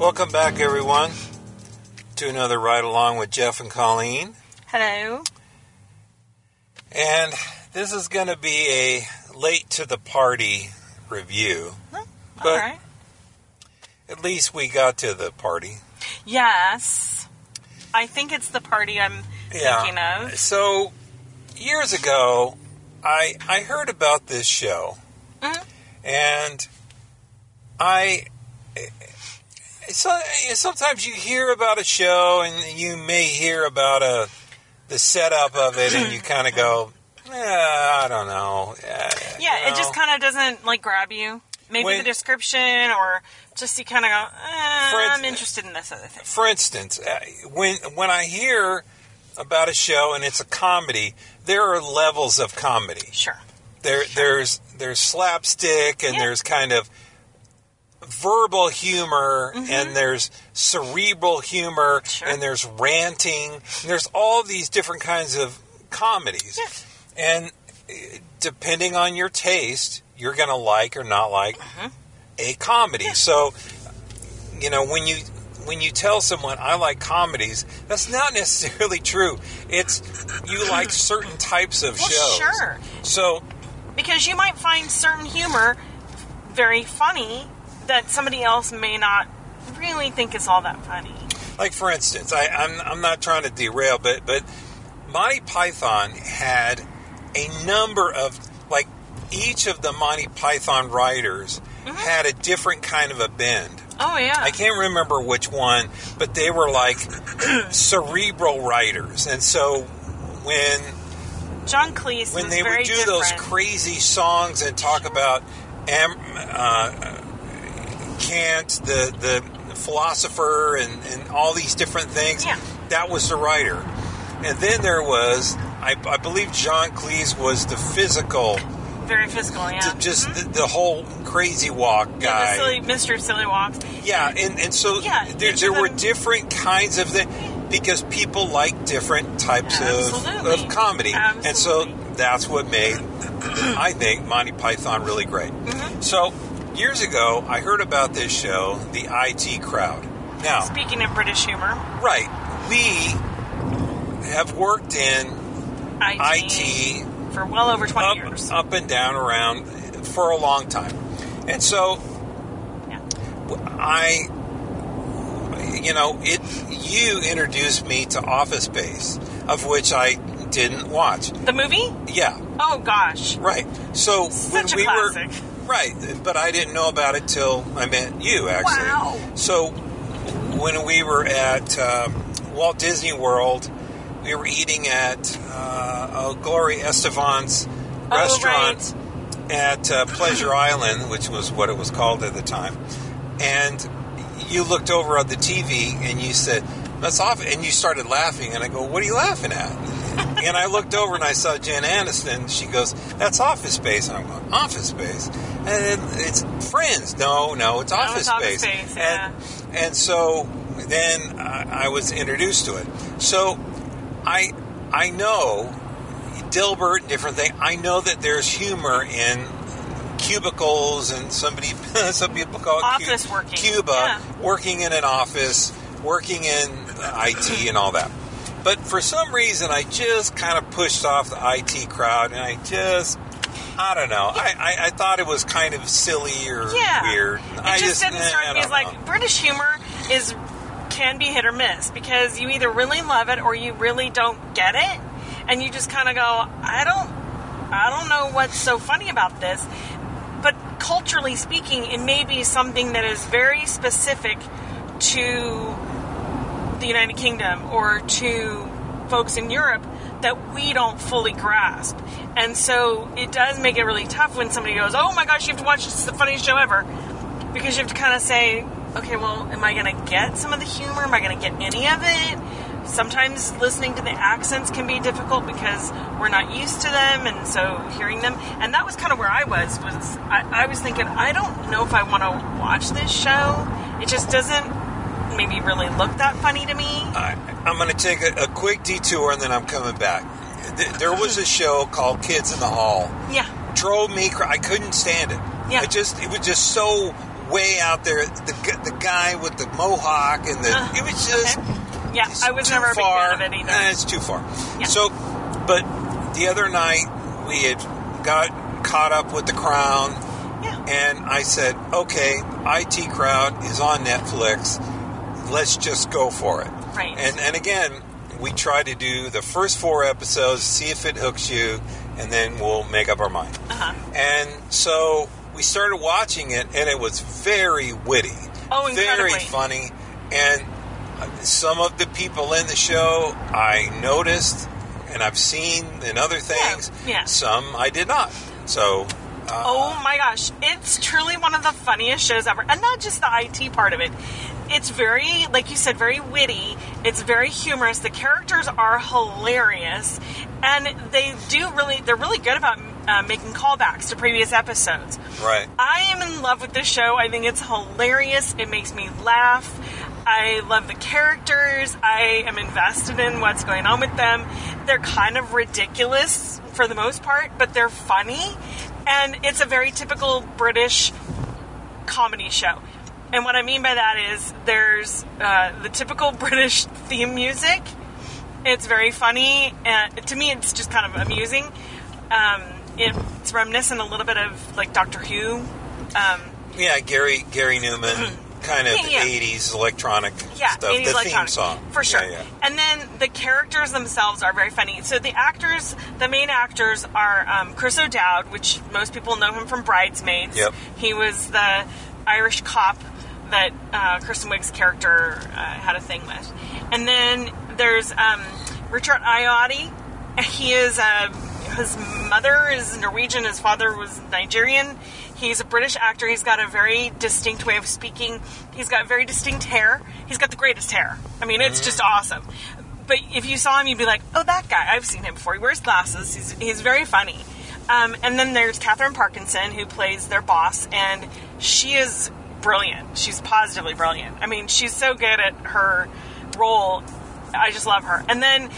Welcome back, everyone, to another ride along with Jeff and Colleen. Hello. And this is going to be a late to the party review. All But- right. At least we got to the party. Yes. I think it's the party I'm thinking of. So, years ago, I I heard about this show, Mhm. and I. So, sometimes you hear about a show, and you may hear about a the setup of it, and you kind of go, eh, "I don't know." Eh, Yeah, you it just kind of doesn't like grab you. Maybe When- the description, or just you kind of go, eh, I'm interested in this other thing. for instance, uh, when when I hear about a show and it's a comedy, there are levels of comedy. Sure. There there's there's slapstick and Yeah. there's kind of verbal humor Mm-hmm. and there's cerebral humor Sure. and there's ranting. And there's all these different kinds of comedies. Yeah. And uh, depending on your taste, you're going to like or not like Mm-hmm. a comedy. So, you know, when you when you tell someone I like comedies, that's not necessarily true. It's you like certain types of Well, shows. sure. So, Because you might find certain humor very funny that somebody else may not really think is all that funny. like for instance, I, I'm I'm not trying to derail, but but Monty Python had a number of like each of the Monty Python writers had a different kind of a bend. Oh yeah. I can't remember which one, but they were like cerebral writers, and so when John Cleese when they would do different. those crazy songs and talk about Am, uh, Kant, the the philosopher, and, and all these different things, Yeah. that was the writer. And then there was, I, I believe, John Cleese was the physical, very physical, yeah. just the, the whole crazy walk Yeah, guy. silly, Mr. Silly Walks. Yeah, and, and so Yeah, there, there were different kinds of things because people like different types of, Absolutely. of comedy. And so that's what made, I think, Monty Python really great. Mm-hmm. So years ago, I heard about this show, The IT Crowd. Now, Speaking of British humor, right, we have worked in IT, IT for well over 20 up, years. up and down around for a long time. And so Yeah. I, you know, it. You introduced me to Office Space, of which I didn't watch. The movie? Yeah, Oh gosh. right. So Such a when we classic. were right, but I didn't know about it till I met you. Actually, Wow. So when we were at um, Walt Disney World, we were eating at uh, Gloria Estefan's Oh, restaurant at uh, Pleasure Island, which was what it was called at the time. And you looked over at the TV and you said, "That's off," and you started laughing. And I go, "What are you laughing at?" And I looked over and I saw Jen Aniston. She goes, "That's Office Space." And I'm going, "Office Space?" And then it's Friends. No, no, it's Office it's Office Space. Space, yeah. And and so then I, I was introduced to it. So I I know Dilbert, different thing. I know that there's humor in cubicles and somebody some people call it cu- Office working, Cuba yeah. working in an office, working in IT and all that. But for some reason, I just kind of pushed off the IT crowd, and I just. I don't know. I, I, I thought it was kind of silly or Yeah. weird. It I just, didn't eh, strike I me as like know. British humor is can be hit or miss because you either really love it or you really don't get it, and you just kind of go, I don't, I don't know what's so funny about this. But culturally speaking, it may be something that is very specific to the United Kingdom or to folks in Europe that we don't fully grasp. And so it does make it really tough when somebody goes, Oh my gosh, you have to watch this, the funniest show ever. Because you have to kind of say, Okay, well, am I going to get some of the humor? Am I going to get any of it? Sometimes listening to the accents can be difficult because we're not used to them, and so hearing them. And that was kind of where I was. Was I, I was thinking, I don't know if I want to watch this show. It just doesn't maybe really look that funny to me. I, I'm going to take a, a quick detour and then I'm coming back. Th- There was a show called Kids in the Hall. Yeah. Drove me I couldn't stand it. Yeah. It just it was just so way out there. The the guy with the mohawk and the Uh, it was just okay. Yeah, I was never a big far. fan of it either. Eh, it's too far. Yeah. So, but the other night we had got caught up with the Crown, yeah. and I said, "Okay, IT Crowd is on Netflix. Let's just go for it." Right. And and again, we try to do the first four episodes, see if it hooks you, and then we'll make up our mind. Uh-huh. And so we started watching it, and it was very witty, Oh, very funny, and some of the people in the show I noticed, and I've seen in other things. yeah. Some I did not. So. Uh, Oh my gosh, it's truly one of the funniest shows ever. And not just the IT part of it. It's very, like you said, very witty. It's very humorous. The characters are hilarious. And they do really, they're really good about uh, making callbacks to previous episodes. Right. I am in love with this show. I think it's hilarious. It makes me laugh. I love the characters. I am invested in what's going on with them. They're kind of ridiculous for the most part, but they're funny. And it's a very typical British comedy show. And what I mean by that is there's uh, the typical British theme music. It's very funny. And to me, it's just kind of amusing. Um, it's reminiscent a little bit of like Doctor Who. Um, Yeah, Gary Gary Numan, kind of. Yeah, yeah. '80s electronic yeah, stuff. 80s the theme electronic, song, for sure. Yeah. And then the characters themselves are very funny. So the actors, the main actors are um, Chris O'Dowd, which most people know him from Bridesmaids. Yep. He was the Irish cop that uh, Kristen Wiig's character uh, had a thing with. And then there's um, Richard Ayoade. He is a his mother is Norwegian. His father was Nigerian. He's a British actor. He's got a very distinct way of speaking. He's got very distinct hair. He's got the greatest hair. I mean, it's just awesome. But if you saw him, you'd be like, "Oh, that guy! I've seen him before. He wears glasses. He's he's very funny." Um, and then there's Katherine Parkinson, who plays their boss, and she is brilliant. She's positively brilliant. I mean, she's so good at her role. I just love her. And then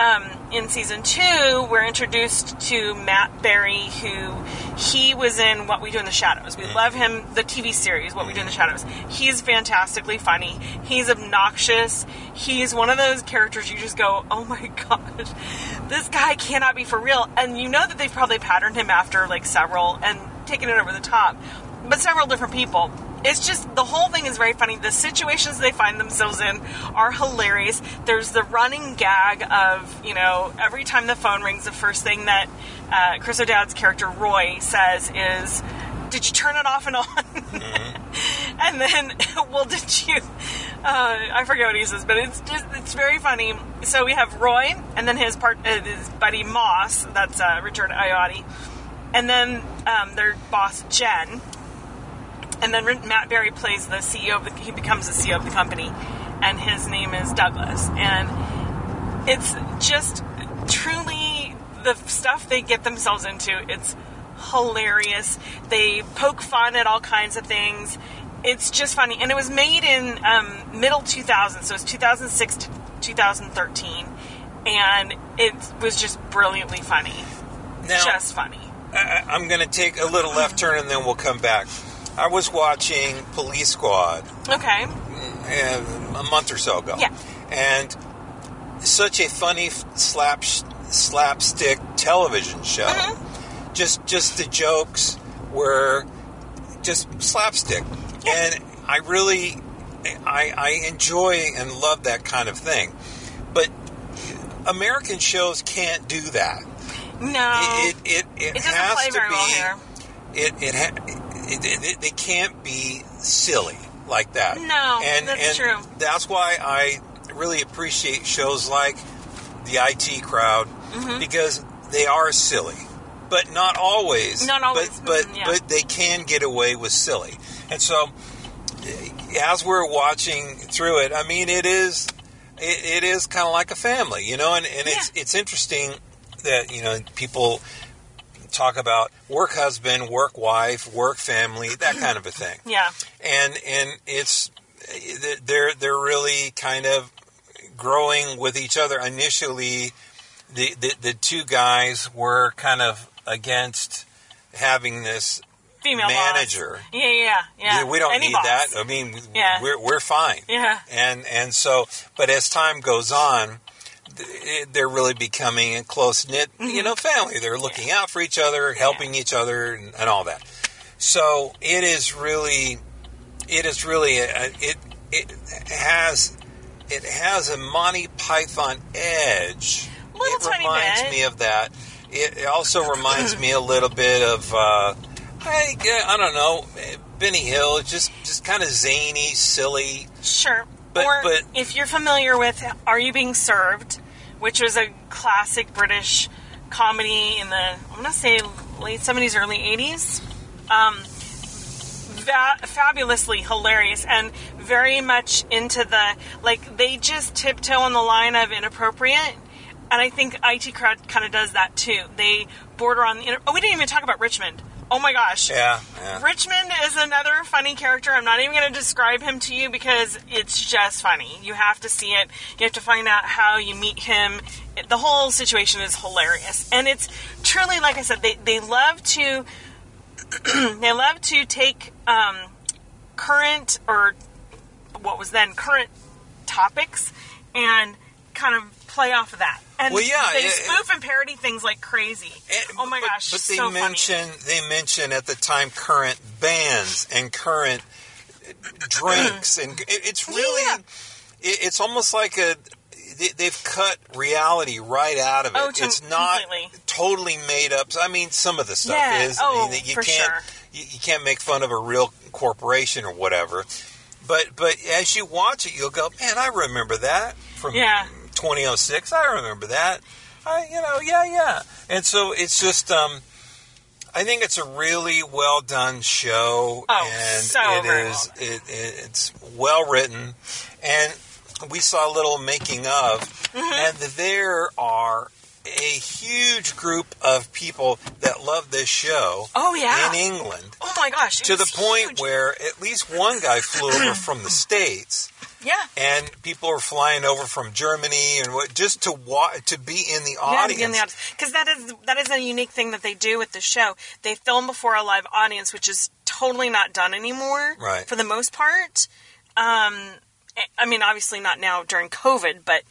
um, in season two, we're introduced to Matt Berry, who he was in What We Do in the Shadows. We love him, the TV series, What We Do in the Shadows. He's fantastically funny. He's obnoxious. He's one of those characters you just go, oh my gosh, this guy cannot be for real. And you know that they've probably patterned him after like several and taken it over the top, but several different people it's just the whole thing is very funny. The situations they find themselves in are hilarious. There's the running gag of you know every time the phone rings, the first thing that uh, Chris O'Dowd's character Roy says is, "Did you turn it off and on?" and then, well, did you? Uh, I forget what he says, but it's just it's very funny. So we have Roy, and then his part, uh, his buddy Moss. That's uh, Richard Ayoade, and then um, their boss Jen and then Matt Berry plays the CEO of the, he becomes the CEO of the company, and his name is Douglas, and it's just truly the stuff they get themselves into. It's hilarious. They poke fun at all kinds of things. It's just funny, and it was made in um, middle 2000, so it's 2006 to 2013, and it was just brilliantly funny, Now, just funny. I, I'm going to take a little left turn and then we'll come back. I was watching Police Squad Okay, uh, a month or so ago. Yeah. And such a funny slap slapstick television show. Mm-hmm. Just just the jokes were just slapstick. And I really I, I enjoy and love that kind of thing. But American shows can't do that. no, It it, it, It has to be well it it, ha- it, they can't be silly like that. No, and, that's and true. That's why I really appreciate shows like the IT Crowd Mm-hmm. because they are silly, but not always. Not always, but but, mm, yeah. but they can get away with silly, and so as we're watching through it, I mean, it is it, it is kind of like a family, you know, and, and it's it's interesting that you know people talk about work husband, work wife, work family, that kind of a thing, yeah. and and it's they're they're really kind of growing with each other. Initially, the the, the two guys were kind of against having this Female manager. Yeah, yeah, yeah. Yeah, we don't Any need boss. that. I mean, Yeah. we're we're fine. Yeah. And and so, but as time goes on, they're really becoming a close knit, Mm-hmm. you know, family. They're looking out for each other, helping each other, and, and all that. So it is really, it is really a, it it has it has a Monty Python edge. Little it tiny reminds bit. me of that. It, also reminds me a little bit of. Uh, I, I don't know, Benny Hill. It's just just kind of zany, silly. Sure. But- or but- if you're familiar with Are You Being Served, which was a classic British comedy in the, I'm to say late 70s, early 80s. Um, va- fabulously hilarious and very much into the, like, they just tiptoe on the line of inappropriate. And I think IT Crowd kind of does that too. They border on the. Oh, we didn't even talk about Richmond. Oh my gosh. Yeah, yeah. Richmond is another funny character. I'm not even going to describe him to you because it's just funny. You have to see it. You have to find out how you meet him. It- the whole situation is hilarious, and it's truly, like I said, they they love to they love to take um, current or what was then current topics and kind of play off of that. And Well, yeah, they it- spoof and parody things like crazy. And- oh my but- gosh, But they so funny. mention they mention at the time current bands and current drinks, and it, it's really Yeah. it, it's almost like a they, they've cut reality right out of it. Oh, to- it's not completely. totally made up. I mean, some of the stuff Yeah. is. Oh, I mean, you for can't sure. you, you can't make fun of a real corporation or whatever. But but as you watch it, you'll go, man, I remember that from Yeah. 2006. I remember that. I, you know, yeah, yeah. And so it's just, um, I think it's a really well done show, Oh, and so it is well it, it, it's well written, and we saw a little making of, Mm-hmm. and there are a huge group of people that love this show Oh yeah. in England Oh my gosh! to the was point huge. where at least one guy flew over from the states yeah, and people are flying over from Germany and what just to wa- to be in the audience. because that is that is a unique thing that they do with the show. They film before a live audience, which is totally not done anymore. Right. For the most part, um, I mean, obviously not now during COVID, but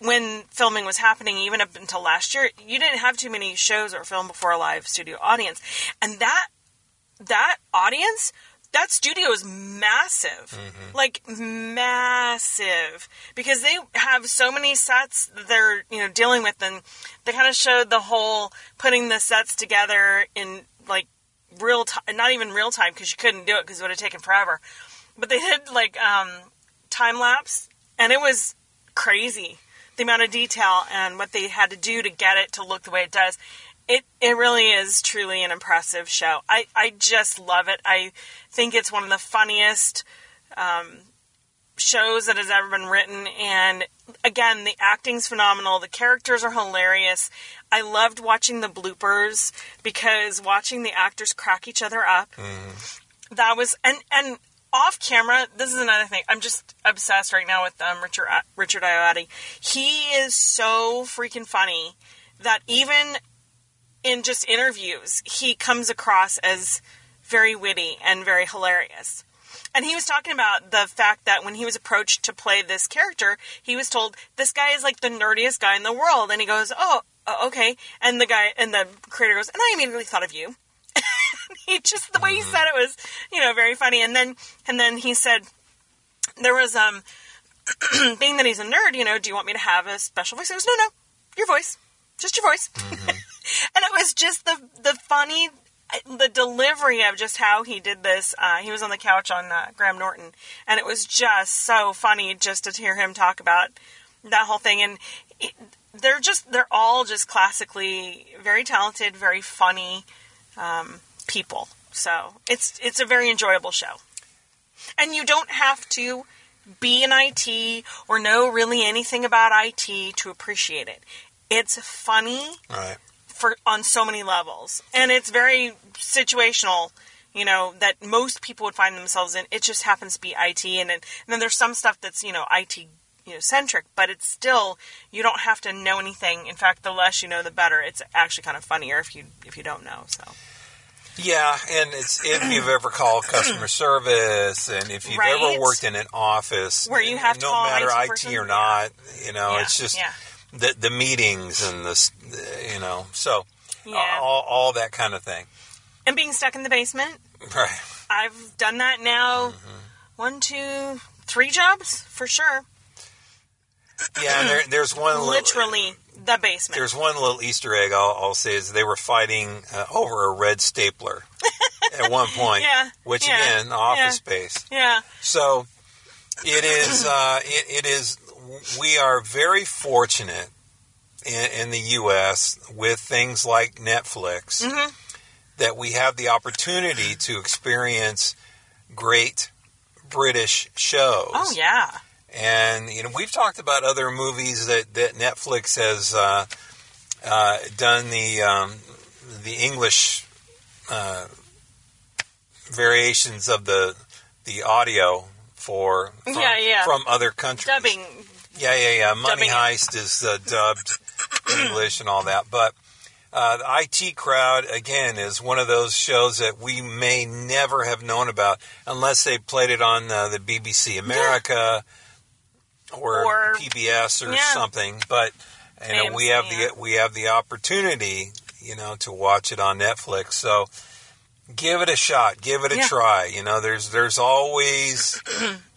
when filming was happening, even up until last year, you didn't have too many shows or film before a live studio audience, and that that audience that studio is massive. Like massive. Because they have so many sets that they're you know dealing with and they kind of showed the whole putting the sets together in like real time not even real time because you couldn't do it because it would have taken forever. But they did like um time lapse and it was crazy the amount of detail and what they had to do to get it to look the way it does it it really is truly an impressive show. I, I just love it. I think it's one of the funniest um, shows that has ever been written. And again, the acting's phenomenal. The characters are hilarious. I loved watching the bloopers because watching the actors crack each other up. That was and and off camera. This is another thing. I'm just obsessed right now with um, Richard Richard Ayoade. He is so freaking funny that even in just interviews, he comes across as very witty and very hilarious. And he was talking about the fact that when he was approached to play this character, he was told, "This guy is like the nerdiest guy in the world." And he goes, "Oh, okay." And the guy and the creator goes, "And I immediately thought of you." he just the way he said it was, you know, very funny. And then and then he said, "There was um, being that he's a nerd, you know, do you want me to have a special voice?" He goes, "No, no, your voice, just your voice." and it was just the the funny the delivery of just how he did this uh, he was on the couch on uh, graham norton. And it was just so funny just to hear him talk about that whole thing. And it, they're just they're all just classically very talented very funny um, people. So it's it's a very enjoyable show. And you don't have to be in IT or know really anything about IT to appreciate it. It's funny. Right. For on so many levels, and it's very situational. You know that most people would find themselves in. It just happens to be IT, and, then- and then there's some stuff that's you know IT you know centric, but it's still you don't have to know anything. In fact, the less you know, the better. It's actually kind of funnier if you if you don't know. So Yeah, and it's if you've ever called customer service, and if you've Right. ever worked in an office, Where you have to no matter IT IT, person? or not, you know, Yeah, it's just yeah. The the meetings and the you know, so Yeah. all all that kind of thing, And being stuck in the basement, right? I've done that now. Mm-hmm. One, two, three jobs for sure. Yeah, and there, there's one little, Literally the basement. There's one little Easter egg I'll, I'll say is they were fighting uh, over a red stapler at one point, Yeah, which yeah, again, office yeah. space. yeah. So it is. Uh, it, it is. We are very fortunate in, in the U.S. with things like Netflix Mhm. that we have the opportunity to experience great British shows. Oh yeah. And you know, we've talked about other movies that, that Netflix has uh, uh, done the um, the English uh, variations of the the audio for from, Yeah, yeah. from other countries. Dubbing. Yeah, yeah, yeah. Money. Heist is uh, dubbed English and all that, but. Uh, the IT crowd again is one of those shows that we may never have known about unless they played it on uh, the BBC America or, Or- PBS or yeah. something. But you know, we have the we have the opportunity, you know, to watch it on Netflix. So give it a shot, give it a Yeah. try. You know, there's there's always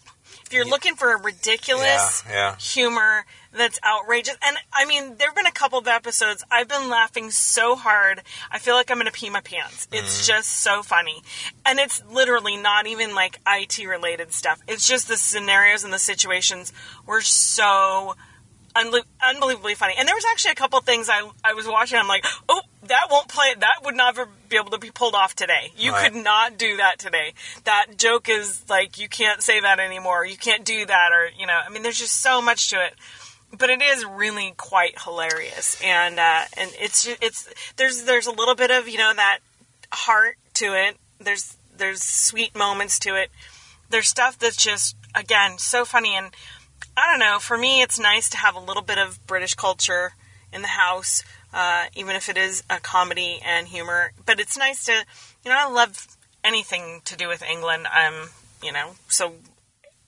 If you're looking for a ridiculous yeah, yeah. humor that's outrageous, and I mean, there have been a couple of episodes I've been laughing so hard, I feel like I'm going to pee my pants. It's Mm-hmm. just so funny, and it's literally not even like IT related stuff. It's just the scenarios and the situations were so unbe- unbelievably funny. And there was actually a couple things I I was watching. I'm like, oh, that won't play. That would never be able to be pulled off today. You Right. could not do that today. That joke is like you can't say that anymore. You can't do that, or you know. I mean, there's just so much to it. But it is really quite hilarious, and uh, and it's it's there's there's a little bit of you know that heart to it. There's there's sweet moments to it. There's stuff that's just again so funny and I don't know. For me, it's nice to have a little bit of British culture in the house, uh, even if it is a comedy and humor. But it's nice to, you know, I love anything to do with England. I'm, you know, so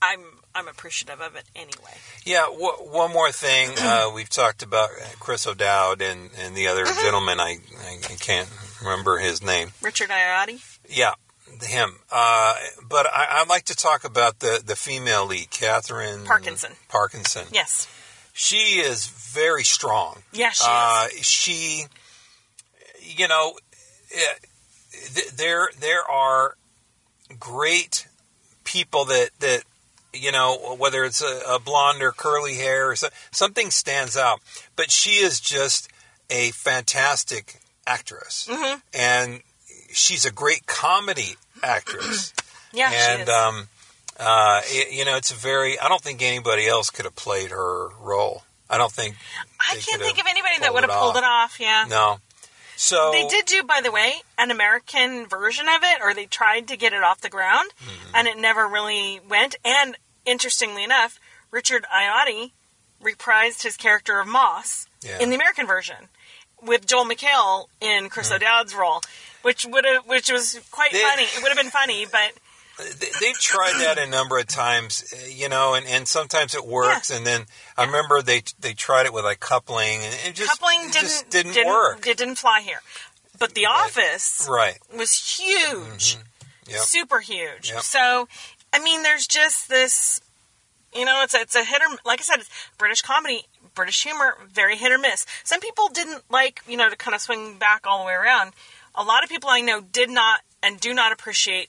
I'm I'm appreciative of it anyway. Yeah, w- one more thing. Uh, we've talked about Chris O'Dowd and, and the other Mm-hmm. gentleman. I, I, I can't remember his name. Richard Ayoade. Yeah, him. Uh, but I, I'd like to talk about the, the female lead, Katherine Parkinson. Parkinson. Yes. She is very strong. Yeah, she Uh, she, you know, there there are great people that that you know whether it's a, a blonde or curly hair or so, something stands out, but she is just a fantastic actress, Mm-hmm. and she's a great comedy actress. Yeah, she and is. um, uh, it, you know it's a very. I don't think anybody else could have played her role. I don't think I can't think of anybody that would have pulled it off. Yeah. no. So They did do, by the way, an American version of it, or they tried to get it off the ground, Mm-hmm. and it never really went. And interestingly enough, Richard Ayoade reprised his character of Moss Yeah. in the American version with Joel McHale in Chris O'Dowd's role, which would have, which was quite Mm-hmm. They- funny. It would have been funny, but They- They've tried that a number of times, uh, you know, and, and sometimes it works. And then I remember they they tried it with like coupling, and it just coupling didn't just didn't, work. It didn't fly here. But The Office Right. was huge, Yep. super huge. Yep. So, I mean, there's just this, you know, it's a, it's a hit or like I said, it's British comedy, British humor, very hit or miss. Some people didn't like, you know, to kind of swing back all the way around. A lot of people I know did not and do not appreciate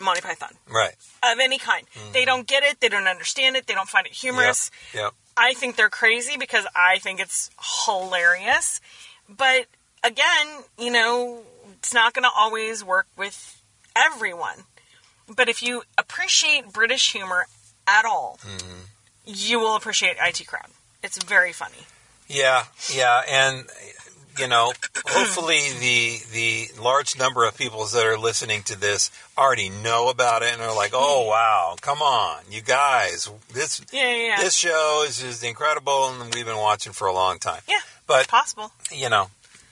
Monty Python Right. of any kind. Mm-hmm. They don't get it, they don't understand it, they don't find it humorous. Yep. Yep. I think they're crazy because I think it's hilarious. But again, you know, it's not going to always work with everyone. But if you appreciate British humor at all, mm-hmm. you will appreciate IT Crowd. It's very funny. Yeah. Yeah. And you know, hopefully the the large number of people that are listening to this already know about it and are like, oh wow, come on, you guys, this Yeah, yeah, yeah. this show is just incredible, and we've been watching for a long time. yeah, But it's possible. you know,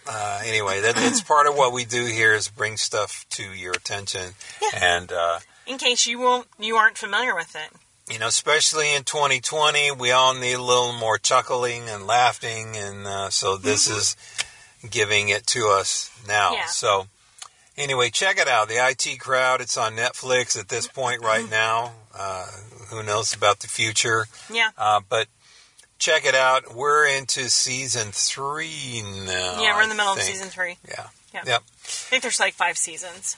uh, anyway, that, that's part of what we do here is bring stuff to your attention, and uh, In case you won't, you aren't familiar with it. you know, especially in 2020, we all need a little more chuckling and laughing, and uh, so this is giving it to us now. Yeah. So, anyway, check it out. The IT Crowd. It's on Netflix at this point right now. Uh, who knows about the future? Yeah. Uh, but check it out. We're into season three now. yeah, we're in the middle of season three. Yeah. Yeah. Yep. I think there's like five seasons.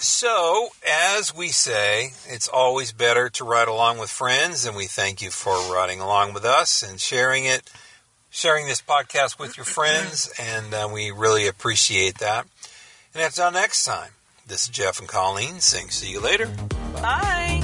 So, as we say, it's always better to ride along with friends, and we thank you for riding along with us and sharing it, sharing this podcast with your friends, and uh, we really appreciate that. And until next time, this is Jeff and Colleen saying see you later. Bye.